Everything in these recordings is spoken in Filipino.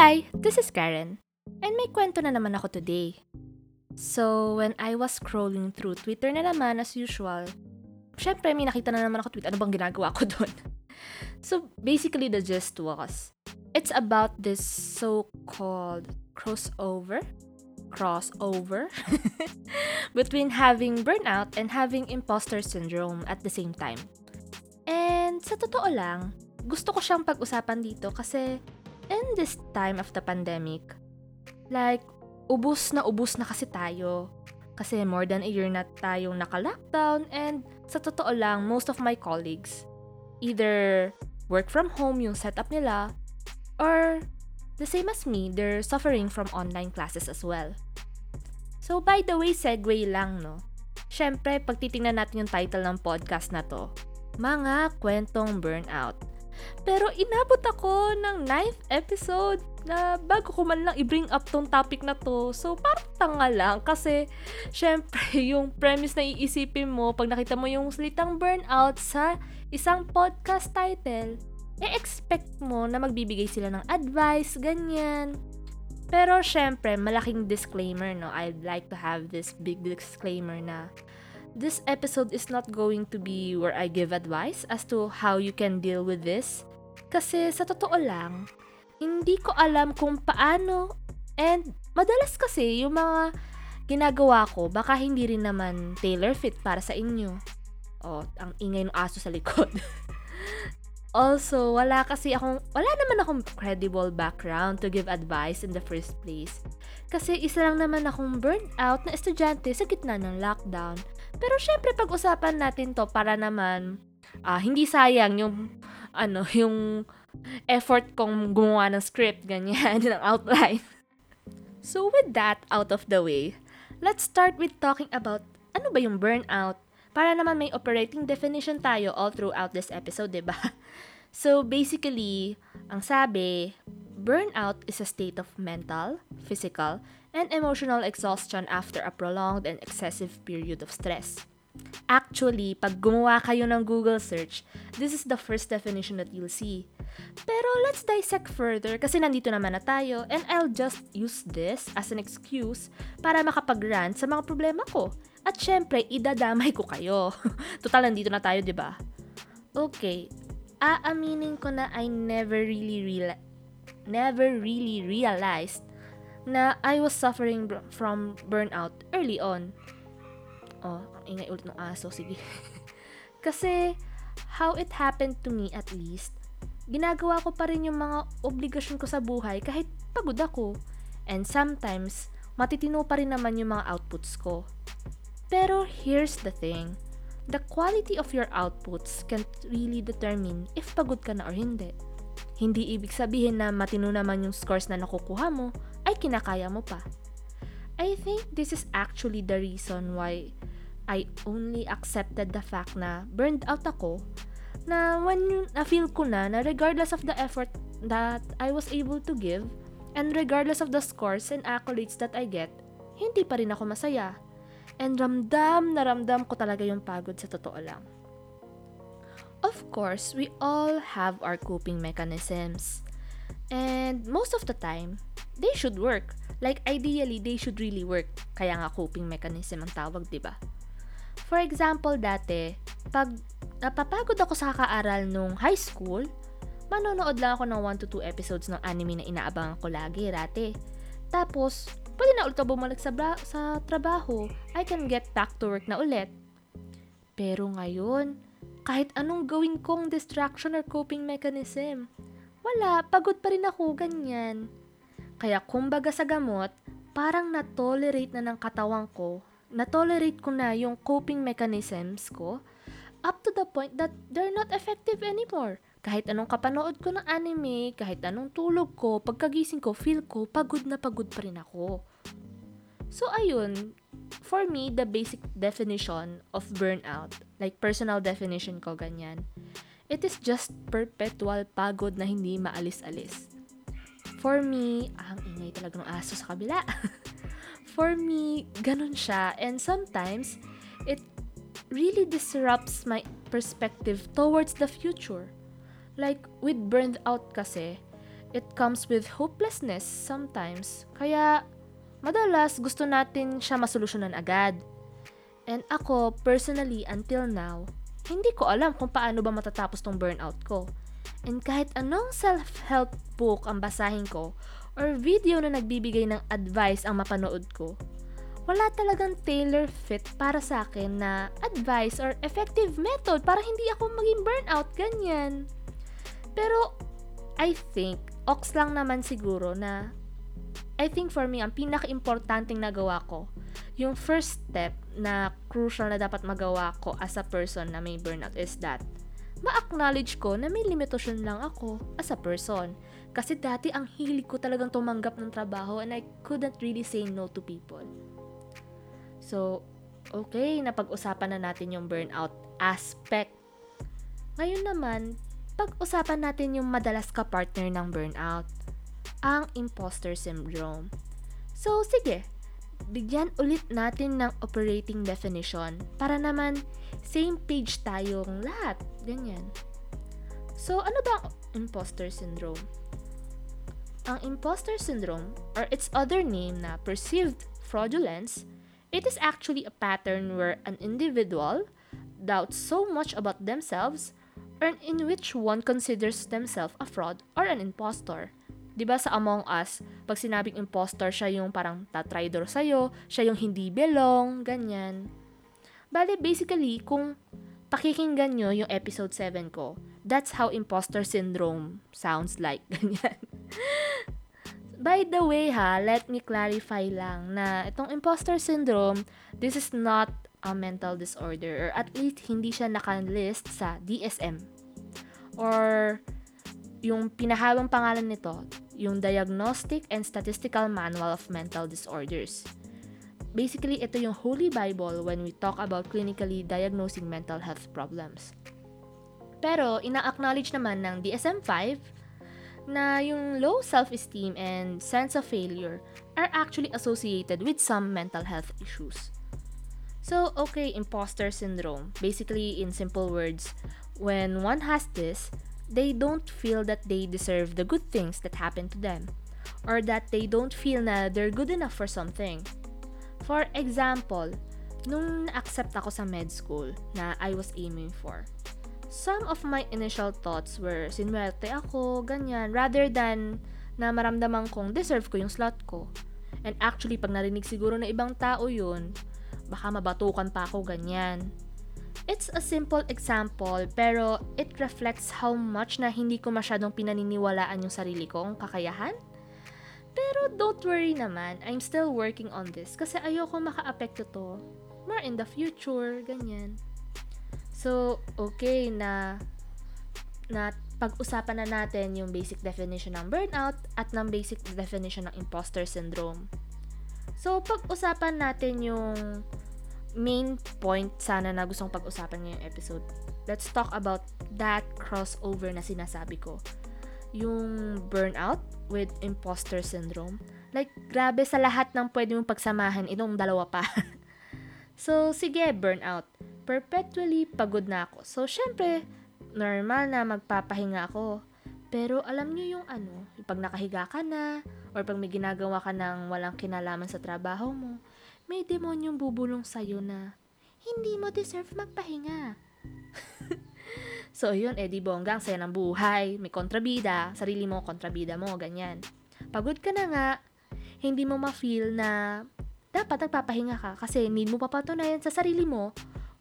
Hi, this is Karen. And may kwento na naman ako today. So, when I was scrolling through Twitter na naman as usual, syempre may nakita na naman ako tweet, ano bang ginagawa ko doon? so, basically the gist was, it's about this so-called crossover crossover between having burnout and having imposter syndrome at the same time. And sa totoo lang, gusto ko siyang pag-usapan dito kasi in this time of the pandemic, like, ubus na ubus na kasi tayo. Kasi more than a year na tayong naka-lockdown and sa totoo lang, most of my colleagues either work from home yung setup nila or the same as me, they're suffering from online classes as well. So by the way, segue lang no. Syempre, pag titingnan natin yung title ng podcast na to, Mga Kwentong Burnout. Pero inabot ako ng ninth episode na bago ko man lang i-bring up tong topic na to. So, parang tanga lang kasi syempre yung premise na iisipin mo pag nakita mo yung salitang burnout sa isang podcast title, e-expect mo na magbibigay sila ng advice, ganyan. Pero syempre, malaking disclaimer, no? I'd like to have this big disclaimer na this episode is not going to be where I give advice as to how you can deal with this. Kasi sa totoo lang, hindi ko alam kung paano and madalas kasi yung mga ginagawa ko baka hindi rin naman tailor fit para sa inyo. Oh, ang ingay ng aso sa likod. also, wala kasi akong, wala naman akong credible background to give advice in the first place. Kasi isa lang naman akong burnt out na estudyante sa gitna ng lockdown pero syempre pag-usapan natin to para naman uh, hindi sayang yung ano, yung effort kong gumawa ng script, ganyan, ng outline. So with that out of the way, let's start with talking about ano ba yung burnout para naman may operating definition tayo all throughout this episode, 'di ba? So basically, ang sabi, burnout is a state of mental, physical, and emotional exhaustion after a prolonged and excessive period of stress. Actually, pag gumawa kayo ng Google search, this is the first definition that you'll see. Pero let's dissect further kasi nandito naman na tayo and I'll just use this as an excuse para makapag-rant sa mga problema ko. At syempre, idadamay ko kayo. Total, nandito na tayo, di ba? Okay, aaminin ko na I never really real never really realized na I was suffering from burnout early on. Oh, ingay ulit ng aso. Sige. Kasi, how it happened to me at least, ginagawa ko pa rin yung mga obligasyon ko sa buhay kahit pagod ako. And sometimes, matitino pa rin naman yung mga outputs ko. Pero here's the thing. The quality of your outputs can't really determine if pagod ka na or hindi. Hindi ibig sabihin na matino naman yung scores na nakukuha mo ay kinakaya mo pa. I think this is actually the reason why I only accepted the fact na burned out ako na when na-feel ko na na regardless of the effort that I was able to give and regardless of the scores and accolades that I get, hindi pa rin ako masaya. And ramdam na ramdam ko talaga yung pagod sa totoo lang. Of course, we all have our coping mechanisms. And most of the time, they should work. Like ideally, they should really work. Kaya nga coping mechanism ang tawag, 'di ba? For example, dati, pag napapagod ako sa kakaaral nung high school, manonood lang ako ng 1 to 2 episodes ng anime na inaabangan ko lagi, rate. Tapos, pwede na ulit ako bumalik sa, bra- sa trabaho. I can get back to work na ulit. Pero ngayon, kahit anong gawin kong distraction or coping mechanism. Wala, pagod pa rin ako, ganyan. Kaya kumbaga sa gamot, parang na-tolerate na ng katawan ko, na-tolerate ko na yung coping mechanisms ko, up to the point that they're not effective anymore. Kahit anong kapanood ko ng anime, kahit anong tulog ko, pagkagising ko, feel ko, pagod na pagod pa rin ako. So ayun, for me, the basic definition of burnout, like personal definition ko ganyan, it is just perpetual pagod na hindi maalis-alis. For me, ang ingay talaga ng aso sa kabila. for me, ganun siya. And sometimes, it really disrupts my perspective towards the future. Like, with burned out kasi, it comes with hopelessness sometimes. Kaya, madalas gusto natin siya masolusyonan agad. And ako, personally, until now, hindi ko alam kung paano ba matatapos tong burnout ko. And kahit anong self-help book ang basahin ko, or video na nagbibigay ng advice ang mapanood ko, wala talagang tailor fit para sa akin na advice or effective method para hindi ako maging burnout, ganyan. Pero, I think, ox lang naman siguro na I think for me, ang pinaka-importanting nagawa ko, yung first step na crucial na dapat magawa ko as a person na may burnout is that ma-acknowledge ko na may limitasyon lang ako as a person. Kasi dati ang hilig ko talagang tumanggap ng trabaho and I couldn't really say no to people. So, okay, napag-usapan na natin yung burnout aspect. Ngayon naman, pag-usapan natin yung madalas ka partner ng burnout, ang imposter syndrome. So, sige, bigyan ulit natin ng operating definition para naman same page tayong lahat. Ganyan. So, ano ba ang imposter syndrome? Ang imposter syndrome, or its other name na perceived fraudulence, it is actually a pattern where an individual doubts so much about themselves or in which one considers themselves a fraud or an impostor. 'Di ba sa Among Us, pag sinabing impostor siya yung parang tatraidor sa'yo, siya yung hindi belong, ganyan. Bale, basically, kung pakikinggan nyo yung episode 7 ko, that's how imposter syndrome sounds like. Ganyan. By the way ha, let me clarify lang na itong imposter syndrome, this is not a mental disorder or at least hindi siya nakalist sa DSM. Or yung pinahawang pangalan nito, yung Diagnostic and Statistical Manual of Mental Disorders. Basically, ito yung Holy Bible when we talk about clinically diagnosing mental health problems. Pero, ina-acknowledge naman ng DSM-5 na yung low self-esteem and sense of failure are actually associated with some mental health issues. So, okay, imposter syndrome. Basically, in simple words, when one has this, they don't feel that they deserve the good things that happen to them or that they don't feel na they're good enough for something. For example, nung na-accept ako sa med school na I was aiming for, some of my initial thoughts were sinwerte ako, ganyan, rather than na maramdaman kong deserve ko yung slot ko. And actually, pag narinig siguro na ibang tao yun, baka mabatukan pa ako ganyan. It's a simple example, pero it reflects how much na hindi ko masyadong pinaniniwalaan yung sarili kong kakayahan pero don't worry naman, I'm still working on this kasi ayoko maka-apekto to. More in the future, ganyan. So, okay na na pag-usapan na natin yung basic definition ng burnout at ng basic definition ng imposter syndrome. So, pag-usapan natin yung main point sana na gustong pag-usapan ngayong episode. Let's talk about that crossover na sinasabi ko. Yung burnout with imposter syndrome. Like, grabe sa lahat ng pwede mong pagsamahan, itong dalawa pa. so, sige, burnout. Perpetually pagod na ako. So, syempre, normal na magpapahinga ako. Pero alam nyo yung ano, pag nakahiga ka na, or pag may ginagawa ka ng walang kinalaman sa trabaho mo, may demonyong bubulong sa'yo na, hindi mo deserve magpahinga. So, yun, eh, di bongga, ang saya ng buhay, may kontrabida, sarili mo, kontrabida mo, ganyan. Pagod ka na nga, hindi mo ma-feel na dapat nagpapahinga ka kasi need mo papatunayan sa sarili mo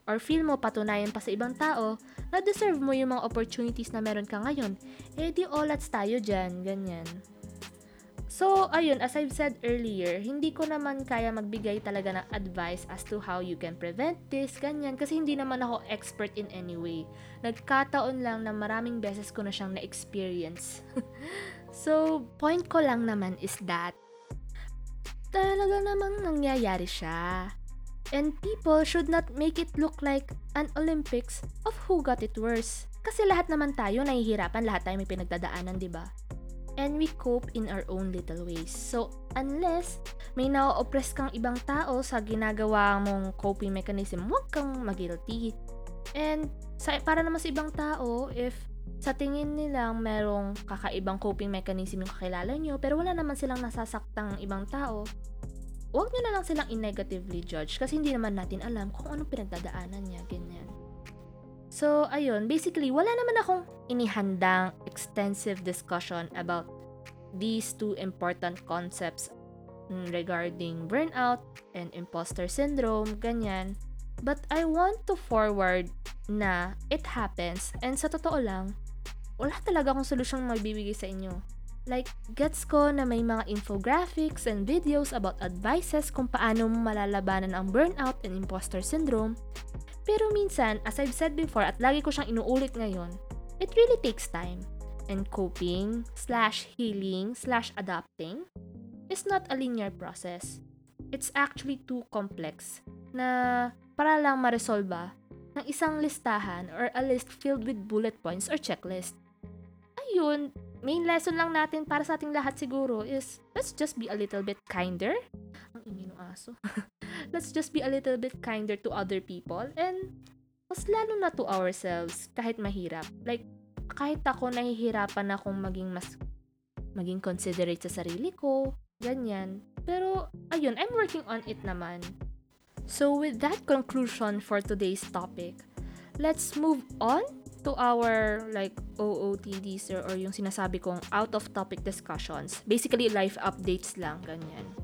or feel mo patunayan pa sa ibang tao na deserve mo yung mga opportunities na meron ka ngayon. Eh, di olats tayo dyan, ganyan. So, ayun, as I've said earlier, hindi ko naman kaya magbigay talaga ng advice as to how you can prevent this, ganyan, kasi hindi naman ako expert in any way. Nagkataon lang na maraming beses ko na siyang na-experience. so, point ko lang naman is that, talaga namang nangyayari siya. And people should not make it look like an Olympics of who got it worse. Kasi lahat naman tayo nahihirapan, lahat tayo may pinagdadaanan, di ba? And we cope in our own little ways. So, unless may na-oppress kang ibang tao sa ginagawa mong coping mechanism, huwag kang mag-guilty. And sa, para naman sa ibang tao, if sa tingin nilang merong kakaibang coping mechanism yung kakilala nyo, pero wala naman silang nasasaktang ibang tao, huwag nyo na lang silang in-negatively judge kasi hindi naman natin alam kung anong pinagdadaanan niya, ganyan. So, ayun, basically, wala naman akong inihandang extensive discussion about these two important concepts regarding burnout and imposter syndrome, ganyan. But I want to forward na it happens and sa totoo lang, wala talaga akong solusyong magbibigay sa inyo. Like, gets ko na may mga infographics and videos about advices kung paano mo malalabanan ang burnout and imposter syndrome. Pero minsan, as I've said before at lagi ko siyang inuulit ngayon, it really takes time. And coping, slash healing, slash adapting is not a linear process. It's actually too complex na para lang maresolba ng isang listahan or a list filled with bullet points or checklist. Ayun, main lesson lang natin para sa ating lahat siguro is let's just be a little bit kinder. Ang ingay ng aso. let's just be a little bit kinder to other people and mas lalo na to ourselves kahit mahirap. Like, kahit ako nahihirapan akong maging mas maging considerate sa sarili ko, ganyan. Pero, ayun, I'm working on it naman. So, with that conclusion for today's topic, let's move on to our like OOTDs or, or yung sinasabi kong out of topic discussions. Basically, life updates lang, ganyan.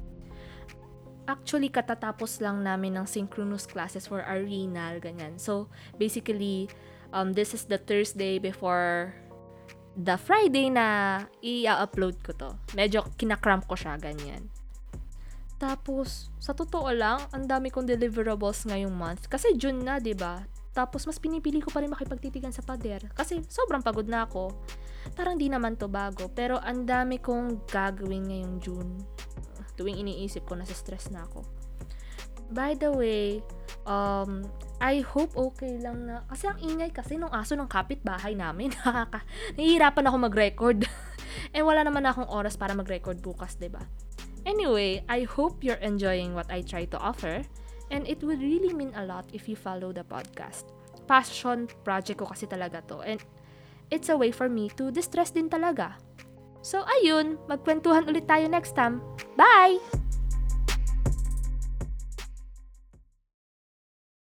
Actually, katatapos lang namin ng synchronous classes for our renal, ganyan. So, basically, um, this is the Thursday before the Friday na i-upload ko to. Medyo kinakram ko siya, ganyan. Tapos, sa totoo lang, ang dami kong deliverables ngayong month. Kasi June na, ba? Tapos, mas pinipili ko pa rin makipagtitigan sa pader. Kasi, sobrang pagod na ako. Parang di naman to bago. Pero, ang dami kong gagawin ngayong June. Tuwing iniisip ko, nasa stress na ako. By the way, um, I hope okay lang na, kasi ang ingay kasi nung aso ng kapitbahay namin, nakaka, nahihirapan ako mag-record. eh wala naman akong oras para mag-record bukas, ba? Anyway, I hope you're enjoying what I try to offer, and it would really mean a lot if you follow the podcast. Passion project ko kasi talaga to, and it's a way for me to distress din talaga. So ayun, magkwentuhan ulit tayo next time. Bye!